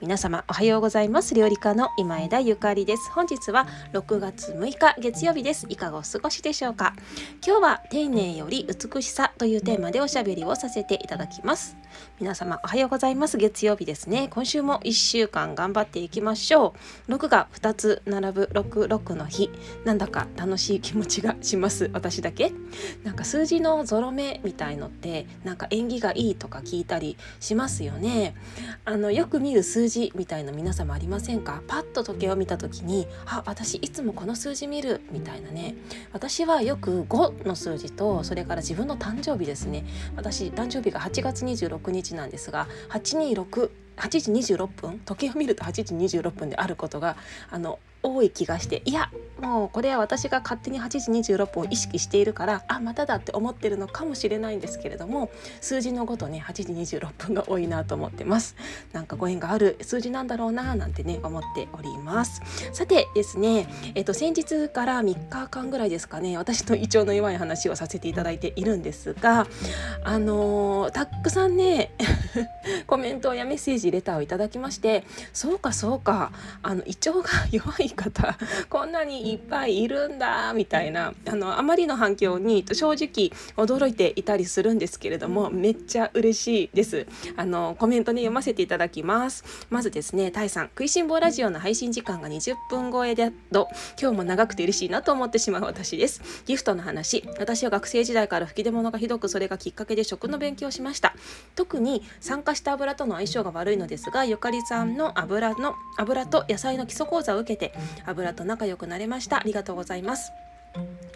皆様おはようございます。料理家の今枝ゆかりです。本日は6月6日月曜日です。いかがお過ごしでしょうか。今日は丁寧より美しさというテーマでおしゃべりをさせていただきます。皆様おはようございます。月曜日ですね。今週も1週間頑張っていきましょう。6が2つ並ぶ66の日。なんだか楽しい気持ちがします。私だけ。なんか数字のゾロ目みたいのってなんか縁起がいいとか聞いたりしますよね。あのよく見る数字みたいな皆様ありませんか？パッと時計を見た時にあ私いつもこの数字見るみたいなね。私はよく5の数字とそれから自分の誕生日ですね。私誕生日が8月26日なんですが826 8時26分時計を見ると8時26分であることがあの多い気がしていやもうこれは私が勝手に8時26分を意識しているからあまただって思ってるのかもしれないんですけれども数字のごとね8時26分が多いなと思ってます。なんかご縁がある数字なんだろうななんてね思っております。さてですねえっと先日から3日間ぐらいですかね私の胃腸の弱い話をさせていただいているんですがあのー、たくさんね コメントやメッセージレターをいただきましてそうかそうかあの胃腸が弱い方こんなにいっぱいいるんだみたいなあのあまりの反響に正直驚いていたりするんですけれどもめっちゃ嬉しいです。あのコメントに読ませていただきます。まずですねタイさん食いしん坊ラジオの配信時間が20分超えでと今日も長くて嬉しいなと思ってしまう私です。ギフトの話私は学生時代から吹き出物がひどくそれがきっかけで食の勉強をしました。特に酸化した油との相性が悪いのですがゆかりさんの油の油と野菜の基礎講座を受けて油と仲良くなれましたました。ありがとうございます。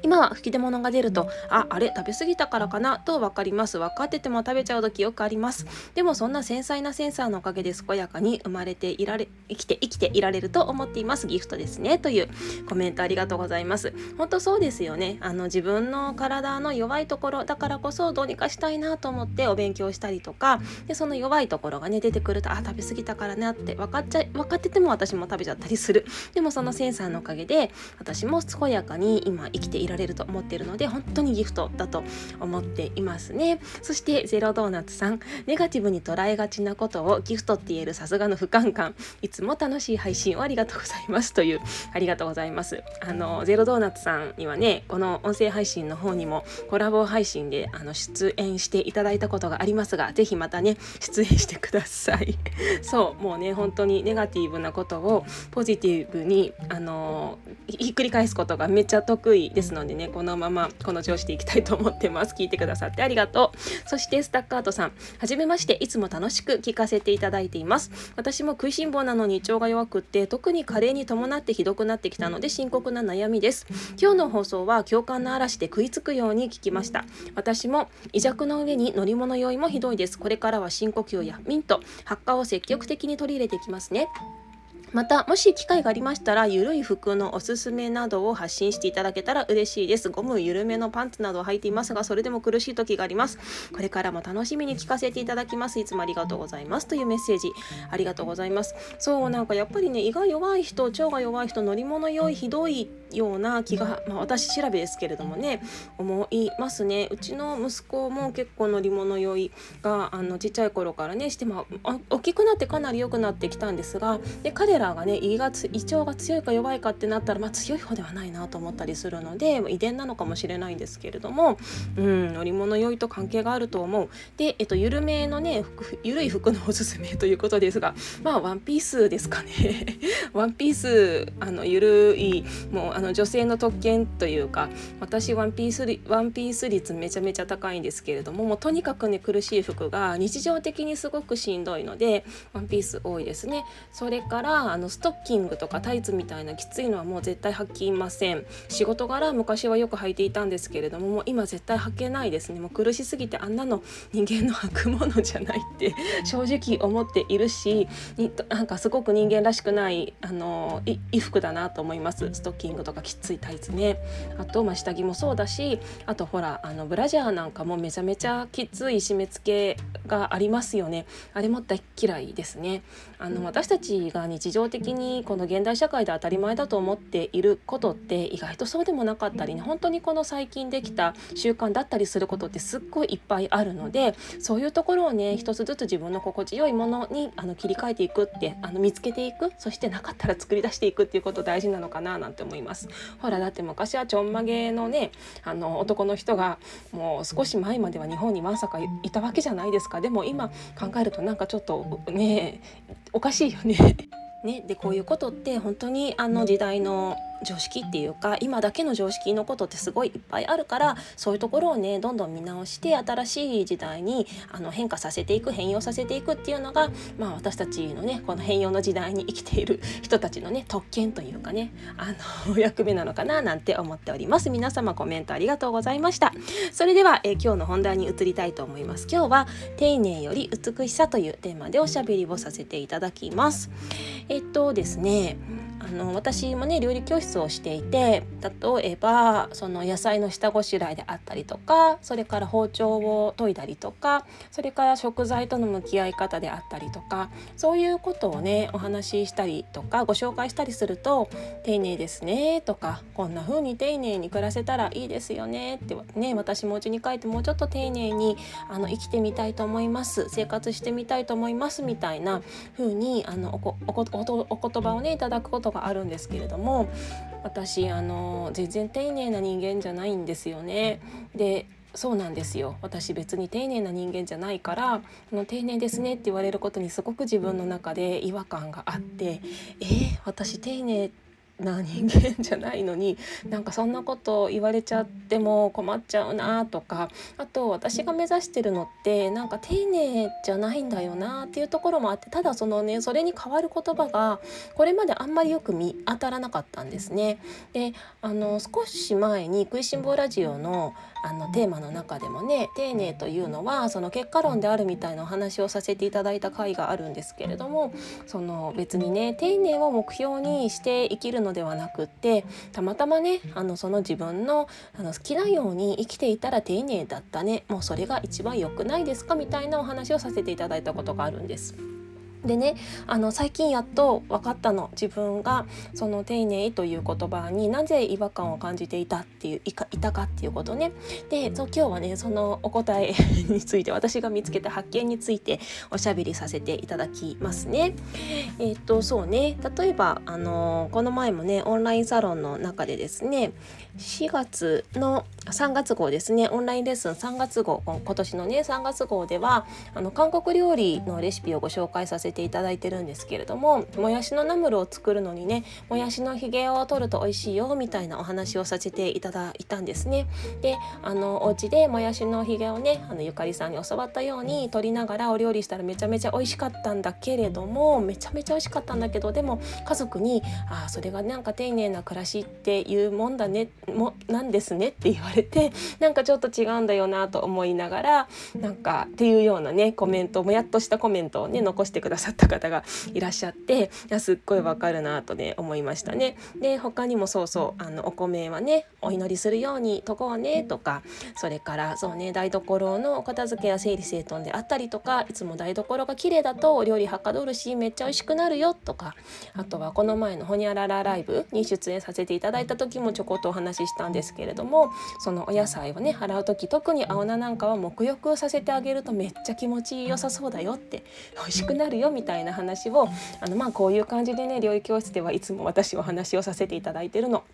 今は吹き出物が出るとああれ食べ過ぎたからかなと分かります。分かってても食べちゃう時よくあります。でもそんな繊細なセンサーのおかげで健やかに生まれていられ生きて生きていられると思っています。ギフトですね。というコメントありがとうございます。本当そうですよね。あの自分の体の弱いところだからこそどうにかしたいなと思ってお勉強したりとかでその弱いところがね出てくるとあ食べ過ぎたからねって分かっちゃ分かってても私も食べちゃったりする。でもそのセンサーのおかげで私も健やかに今生きていられると思っているので本当にギフトだと思っていますね。そしてゼロドーナツさんネガティブに捉えがちなことをギフトって言えるさすがの不感感。いつも楽しい配信をありがとうございます。というありがとうございます。あのゼロドーナツさんにはねこの音声配信の方にもコラボ配信であの出演していただいたことがありますがぜひまたね出演してください。そうもうね本当にネガティブなことをポジティブにあのひっくり返すことがめっちゃ得意ですのでねこのままこの調子でいきたいと思ってます。聞いてくださってありがとう。そしてスタッカートさん。はじめまして。いつも楽しく聞かせていただいています。私も食いしん坊なのに胃腸が弱くって特に加齢に伴ってひどくなってきたので深刻な悩みです。今日の放送は共感の嵐で食いつくように聞きました。私も胃弱の上に乗り物酔いもひどいです。これからは深呼吸やミント発火を積極的に取り入れていきますね。またもし機会がありましたらゆるい服のおすすめなどを発信していただけたら嬉しいです。ゴム緩めのパンツなどを履いていますがそれでも苦しい時があります。これからも楽しみに聞かせていただきます。いつもありがとうございます。というメッセージ。ありがとうございます。そうなんかやっぱりね胃が弱い人腸が弱い人乗り物酔いひどいような気が、まあ、私調べですけれどもね思いますね。うちの息子も結構乗り物酔いがあのちっちゃい頃からねしても大きくなってかなり良くなってきたんですがで彼らがね胃が胃腸が強いか弱いかってなったら、まあ、強い方ではないなと思ったりするので遺伝なのかもしれないんですけれども、うん、乗り物酔いと関係があると思う。で、えっと、緩めのね緩い服のおすすめということですがまあワンピースですかね。ワンピースあの緩いもうあの女性の特権というか私ワンピースワンピース率めちゃめちゃ高いんですけれどももうとにかくね苦しい服が日常的にすごくしんどいのでワンピース多いですね。それからあのストッキングとかタイツみたいなきついのはもう絶対履きません。仕事柄昔はよく履いていたんですけれどももう今絶対履けないですね。もう苦しすぎてあんなの人間の履くものじゃないって正直思っているしなんかすごく人間らしくないあの衣服だなと思います。ストッキングとかきついタイツね。あと、まあ、下着もそうだしあとほらあのブラジャーなんかもめちゃめちゃきつい締め付けがありますよね。あれも大嫌いですね。あの私たちが日常的にこの現代社会で当たり前だと思っていることって意外とそうでもなかったりね。本当にこの最近できた習慣だったりすることってすっごいいっぱいあるのでそういうところをね一つずつ自分の心地よいものにあの切り替えていくってあの見つけていくそしてなかったら作り出していくっていうこと大事なのかななんて思います。ほらだって昔はちょんまげのねあの男の人がもう少し前までは日本にまさかいたわけじゃないですかでも今考えるとなんかちょっとねおかしいよね。ね、でこういうことって本当にあの時代の常識っていうか今だけの常識のことってすごいいっぱいあるからそういうところをねどんどん見直して新しい時代にあの変化させていく変容させていくっていうのが、まあ、私たちのねこの変容の時代に生きている人たちのね特権というかねあの 役目なのかななんて思っております。皆様コメントありがとうございました。それでは、え今日の本題に移りたいと思います。今日は丁寧より美しさというテーマでおしゃべりをさせていただきます。えっとですねあの私もね料理教室をしていて例えばその野菜の下ごしらえであったりとかそれから包丁を研いだりとかそれから食材との向き合い方であったりとかそういうことをねお話ししたりとかご紹介したりすると「丁寧ですね」とか「こんな風に丁寧に暮らせたらいいですよね」ってね私もうちに帰ってもうちょっと丁寧にあの生きてみたいと思います。生活してみたいと思いますみたいな風にあのお言葉をねいただくことがあるんですけれども私あの全然丁寧な人間じゃないんですよね。でそうなんですよ私別に丁寧な人間じゃないから「の丁寧ですね」って言われることにすごく自分の中で違和感があって「えー、私丁寧な人間じゃないのになんかそんなこと言われちゃっても困っちゃうなとかあと私が目指してるのってなんか丁寧じゃないんだよなっていうところもあってただそのねそれに変わる言葉がこれまであんまりよく見当たらなかったんですね。であの少し前に「食いしん坊ラジオの」あのテーマの中でもね丁寧というのはその結果論であるみたいなお話をさせていただいた回があるんですけれどもその別にね丁寧を目標にして生きるのではなくってたまたまねあのその自分のあの好きなように生きていたら丁寧だったねもうそれが一番良くないですかみたいなお話をさせていただいたことがあるんです。でねあの最近やっと分かったの。自分がその丁寧という言葉になぜ違和感を感じていたっていういかいたかっていうことね。でそう今日はねそのお答えについて私が見つけた発見についておしゃべりさせていただきますね。えっ、とそうね。例えばあのこの前もねオンラインサロンの中でですね4月の3月号ですねオンラインレッスン3月号今年のね3月号ではあの韓国料理のレシピをご紹介させていただいてるんですけれどももやしのナムルを作るのにねもやしのひげを取ると美味しいよみたいなお話をさせていただいたんですね。であのお家でもやしのひげをねあのゆかりさんに教わったように取りながらお料理したらめちゃめちゃ美味しかったんだけれどもめちゃめちゃ美味しかったんだけどでも家族に「ああそれがなんか丁寧な暮らしっていうもんだねもなんですね」って言われて なんかちょっと違うんだよなと思いながらなんかっていうようなねコメントもやっとしたコメントをね残してくださった方がいらっしゃっていやすっごいわかるなとね思いましたね。で他にもそうそうあのお米はねお祈りするようにとこうねとかそれからそうね台所のお片付けや整理整頓であったりとかいつも台所が綺麗だとお料理はかどるしめっちゃ美味しくなるよとかあとはこの前のほにゃららライブに出演させていただいた時もちょこっとお話ししたんですけれどもそのお野菜をね払う時特に青菜なんかは沐浴させてあげるとめっちゃ気持ちよさそうだよって美味しくなるよみたいな話をあのまあこういう感じでね料理教室ではいつも私は話をさせていただいてるの。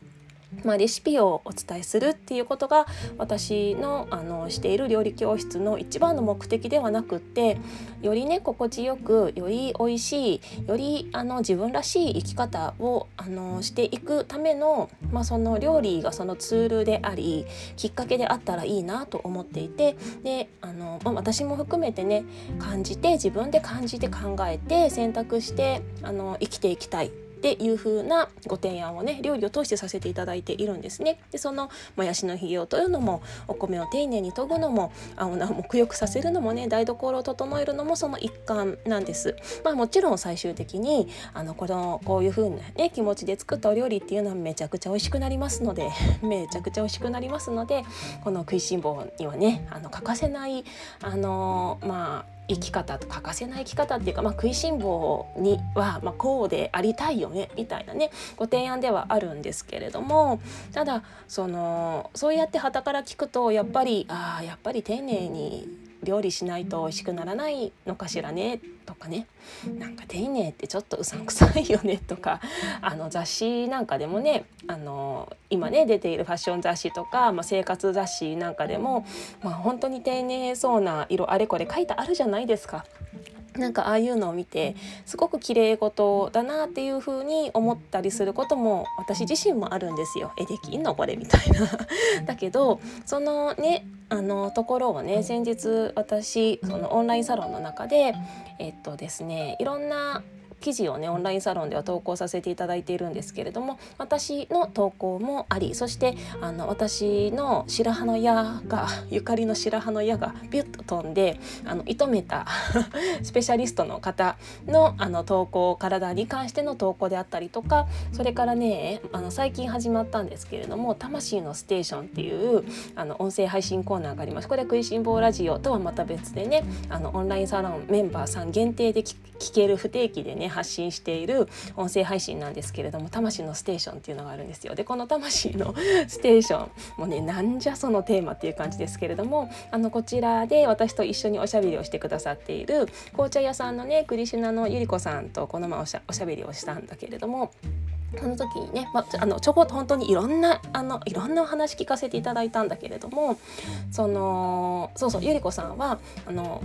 まあ、レシピをお伝えするっていうことが私のあのしている料理教室の一番の目的ではなくってよりね心地よくより美味しいよりあの自分らしい生き方をあのしていくための、まあ、その料理がそのツールでありきっかけであったらいいなと思っていてであの、まあ、私も含めてね感じて自分で感じて考えて選択してあの生きていきたい。っていう風なご提案をね料理を通してさせていただいているんですね。でそのもやしのひげを取るのもお米を丁寧に研ぐのも青菜を沐浴させるのもね台所を整えるのもその一環なんです。まあもちろん最終的にあのこのこういう風なね気持ちで作ったお料理っていうのはめちゃくちゃ美味しくなりますので めちゃくちゃ美味しくなりますのでこの食いしん坊にはねあの欠かせないあのまあ生き方と欠かせない生き方っていうか、まあ、食いしん坊には、まあ、こうでありたいよねみたいなねご提案ではあるんですけれどもただそのそうやってはたから聞くとやっぱりああやっぱり丁寧に料理しないと美味しくならないのかしらね？とかねなんか丁寧ってちょっとうさんくさいよね？とかあの雑誌なんかでもねあの今ね出ているファッション雑誌とか、まあ、生活雑誌なんかでも、まあ、本当に丁寧そうな色あれこれ書いてあるじゃないですか。なんかああいうのを見てすごく綺麗事だなっていう風に思ったりすることも私自身もあるんですよ。えできんのこれ？みたいな。だけどそのねあのところをね先日私そのオンラインサロンの中でえっとですねいろんな記事をねオンラインサロンでは投稿させていただいているんですけれども私の投稿もありそしてあの私の白羽の矢がゆかりの白羽の矢がビュッと飛んであの射止めた スペシャリストの方のあの投稿体に関しての投稿であったりとかそれからねあの最近始まったんですけれども「魂のステーション」っていうあの音声配信コーナーがあります。これ食いしん坊ラジオとはまた別でねあのオンラインサロンメンバーさん限定で聞ける不定期でね発信している音声配信なんですけれども魂のステーションっていうのがあるんですよ。でこの魂のステーションもねなんじゃそのテーマっていう感じですけれどもあのこちらで私と一緒におしゃべりをしてくださっている紅茶屋さんのねクリシュナのゆり子さんとこの前おしゃおしゃべりをしたんだけれどもその時にね、まあ、のちょこっと本当にいろんなあのいろんなお話聞かせていただいたんだけれどもそのそうそうゆり子さんはあの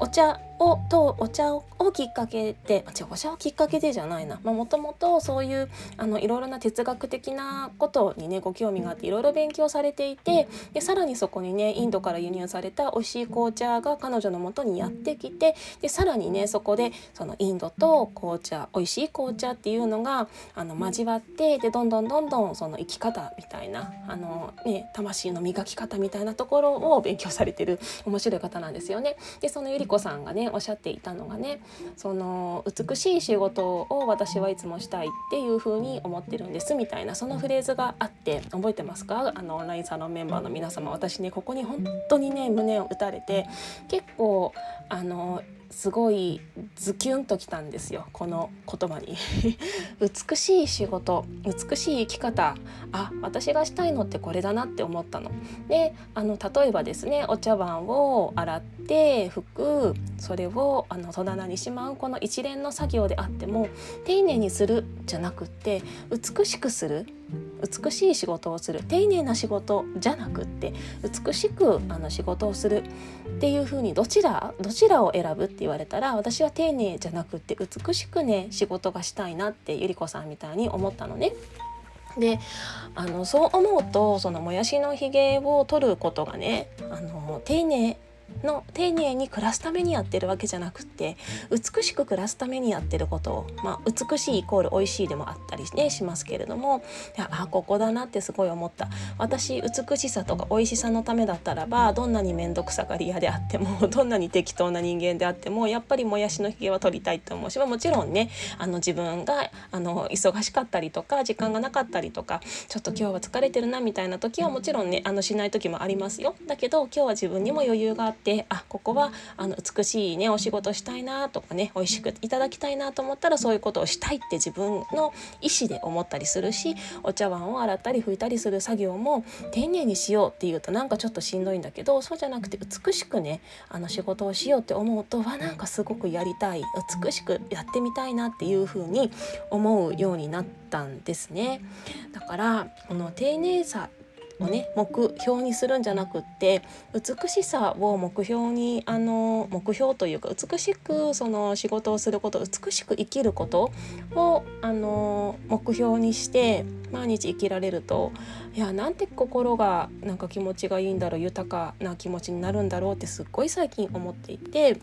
お茶をとお茶をきっかけで違うお茶をきっかけでじゃないなもともとそういうあのいろいろな哲学的なことにねご興味があっていろいろ勉強されていてでさらにそこにねインドから輸入された美味しい紅茶が彼女のもとにやってきてでさらにねそこでそのインドと紅茶美味しい紅茶っていうのがあの交わってでどんどんどんどんその生き方みたいなあの、ね、魂の磨き方みたいなところを勉強されてる面白い方なんですよね。でそのゆリコさんがねおっしゃっていたのがねその美しい仕事を私はいつもしたいっていう風に思ってるんですみたいなそのフレーズがあって覚えてますか？あのオンラインサロンメンバーの皆様私ねここに本当にね胸を打たれて結構あのすごいズキュンときたんですよこの言葉に。美しい仕事美しい生き方。あ私がしたいのってこれだなって思ったの。であの例えばですねお茶碗を洗って拭く。それをあの戸棚にしまう。この一連の作業であっても丁寧にするじゃなくって美しくする。美しい仕事をする丁寧な仕事じゃなくって美しくあの仕事をするっていう風にどちらどちらを選ぶって言われたら私は丁寧じゃなくって美しくね仕事がしたいなってゆり子さんみたいに思ったのね。であのそう思うとそのもやしのひげを取ることがねあの丁寧の丁寧に暮らすためにやってるわけじゃなくって美しく暮らすためにやってることを、まあ、美しいイコール美味しいでもあったりねしますけれどもあここだなってすごい思った。私美しさとか美味しさのためだったらばどんなに面倒くさがり屋であっても どんなに適当な人間であってもやっぱりもやしのひげは取りたいと思うし、まあ、もちろんねあの自分があの忙しかったりとか時間がなかったりとかちょっと今日は疲れてるなみたいな時はもちろんねあのしない時もありますよ。だけど今日は自分にも余裕があってってあここはあの美しいねお仕事したいなとかね美味しくいただきたいなと思ったらそういうことをしたいって自分の意思で思ったりするしお茶碗を洗ったり拭いたりする作業も丁寧にしようっていうとなんかちょっとしんどいんだけどそうじゃなくて美しくねあの仕事をしようって思うとわなんかすごくやりたい美しくやってみたいなっていう風に思うようになったんですね。だからこの丁寧さをね目標にするんじゃなくって美しさを目標にあの目標というか美しくその仕事をすること美しく生きることをあの目標にして毎日生きられるといやなんて心がなんか気持ちがいいんだろう豊かな気持ちになるんだろうってすっごい最近思っていて。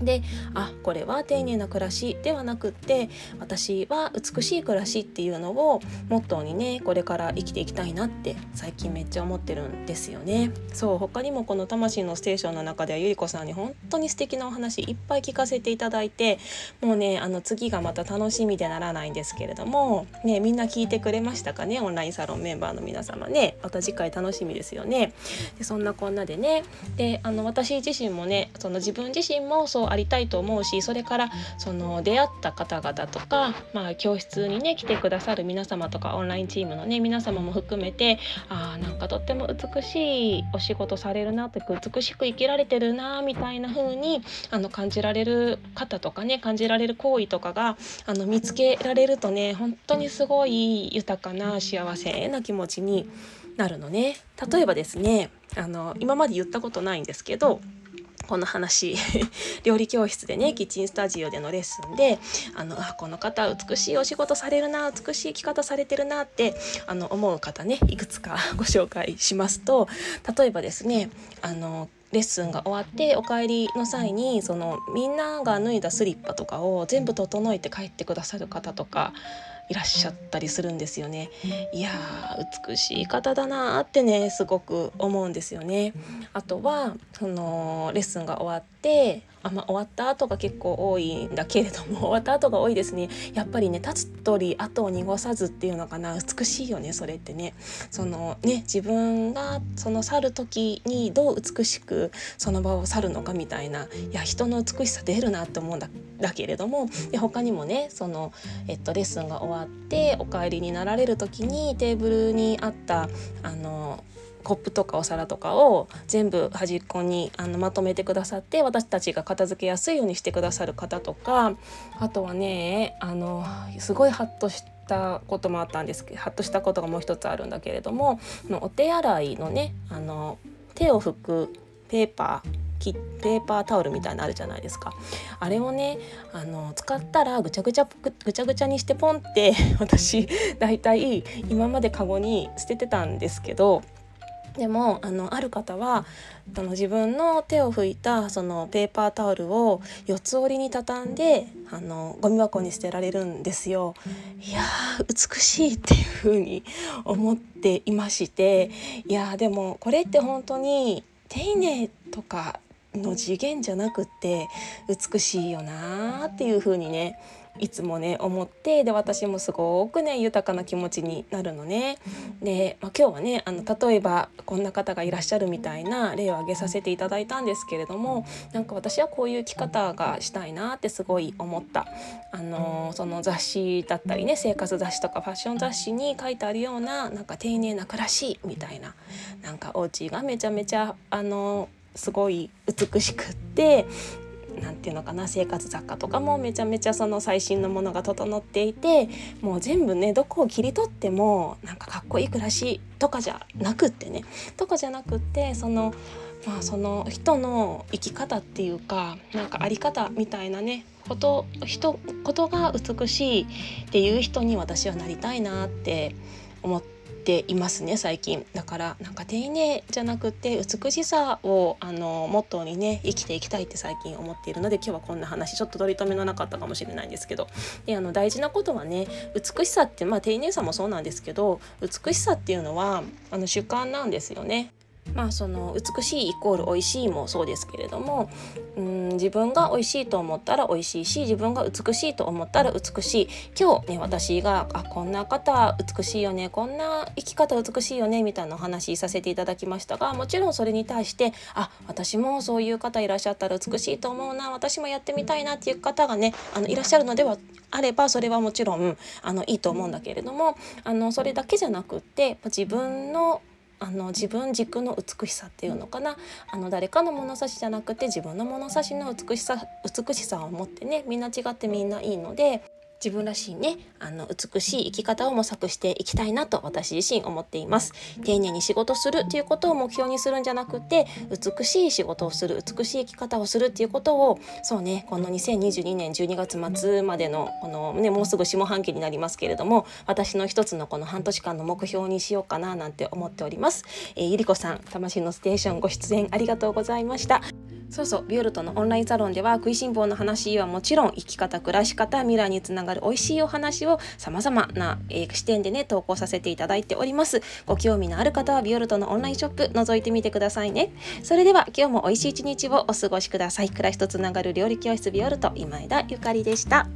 であこれは丁寧な暮らしではなくって私は美しい暮らしっていうのをモットーにねこれから生きていきたいなって最近めっちゃ思ってるんですよね。そう他にもこの魂のステーションの中ではゆり子さんに本当に素敵なお話いっぱい聞かせていただいてもうねあの次がまた楽しみでならないんですけれどもねみんな聞いてくれましたかねオンラインサロンメンバーの皆様ね。また次回楽しみですよね。でそんなこんなでね。であの私自身もねその自分自身もそうありたいと思うしそれからその出会った方々とか、まあ、教室にね来てくださる皆様とかオンラインチームのね皆様も含めてあなんかとっても美しいお仕事されるなって美しく生きられてるなみたいな風にあに感じられる方とかね感じられる行為とかがあの見つけられるとね本当にすごい豊かな幸せな気持ちになるのね。例えばですねあの今まで言ったことないんですけどこの話。料理教室でねキッチンスタジオでのレッスンであのあこの方美しいお仕事されるな美しい生き方されてるなってあの思う方ねいくつかご紹介しますと例えばですねあのレッスンが終わってお帰りの際にそのみんなが脱いだスリッパとかを全部整えて帰ってくださる方とかいらっしゃったりするんですよね。いや美しい方だなってねすごく思うんですよね。あとはそのレッスンが終わってあまあ、終わった後が結構多いんだけれども終わった後が多いですね。やっぱりね立つ鳥後を濁さずっていうのかな。美しいよねそれってね。そのね自分がその去る時にどう美しくその場を去るのかみたいな。いや人の美しさ出るなって思うんだだけれどもで他にもねその、えっと、レッスンが終わってお帰りになられる時にテーブルにあったあのコップとかお皿とかを全部端っこにあのまとめてくださって私たちが片付けやすいようにしてくださる方とかあとはねあのすごいハッとしたこともあったんですけどハッとしたことがもう一つあるんだけれどもお手洗いのねあの手を拭くペーパーペーパータオルみたいなのあるじゃないですか。あれをねあの使ったらぐちゃぐちゃぐちゃぐちゃにしてポンって 私だいたい今までカゴに捨ててたんですけどでもあのある方はその自分の手を拭いたそのペーパータオルを四つ折りに畳んであのゴミ箱に捨てられるんですよ。いや美しいっていう風に思っていましていやでもこれって本当に丁寧とかの次元じゃなくって美しいよなっていう風にねいつもね思ってで私もすごくね豊かな気持ちになるのね。で、まあ、今日はねあの例えばこんな方がいらっしゃるみたいな例を挙げさせていただいたんですけれどもなんか私はこういう生き方がしたいなってすごい思った。あのその雑誌だったりね生活雑誌とかファッション雑誌に書いてあるようななんか丁寧な暮らしみたいななんかお家がめちゃめちゃあのすごい美しくって何て言うのかな生活雑貨とかもめちゃめちゃその最新のものが整っていてもう全部ねどこを切り取ってもなんかかっこいい暮らしとかじゃなくってねとかじゃなくってそのまあその人の生き方っていうかなんかあり方みたいなねこと人ことが美しいっていう人に私はなりたいなって思ってていますね最近。だからなんか丁寧じゃなくて美しさをあのモットーにね生きていきたいって最近思っているので今日はこんな話ちょっと取り留めのなかったかもしれないんですけど。であの大事なことはね美しさってまあ丁寧さもそうなんですけど美しさっていうのはあの主観なんですよね。まあその美しいイコール美味しいもそうですけれどもうん自分が美味しいと思ったら美味しいし自分が美しいと思ったら美しい。今日ね私があこんな方美しいよねこんな生き方美しいよねみたいなお話させていただきましたがもちろんそれに対してあ私もそういう方いらっしゃったら美しいと思うな私もやってみたいなっていう方がねあのいらっしゃるのではあればそれはもちろんあのいいと思うんだけれどもあのそれだけじゃなくって自分のあの自分軸の美しさっていうのかな。あの誰かの物差しじゃなくて自分の物差しの美しさ美しさを持ってねみんな違ってみんないいので。自分らしいねあの美しい生き方を模索していきたいなと私自身思っています。丁寧に仕事するということを目標にするんじゃなくて美しい仕事をする美しい生き方をするっていうことをそうねこの2022年12月末までのこのねもうすぐ下半期になりますけれども私の一つのこの半年間の目標にしようかななんて思っております、えー、ゆりこさん魂のステーションご出演ありがとうございました。そうそうビオルトのオンラインサロンでは食いしん坊の話はもちろん生き方暮らし方未来につながる美味しいお話をさまざまな、えー、視点でね投稿させていただいております。ご興味のある方はビオルトのオンラインショップ覗いてみてくださいね。それでは今日も美味しい一日をお過ごしください。暮らしとつながる料理教室ビオルト今枝ゆかりでした。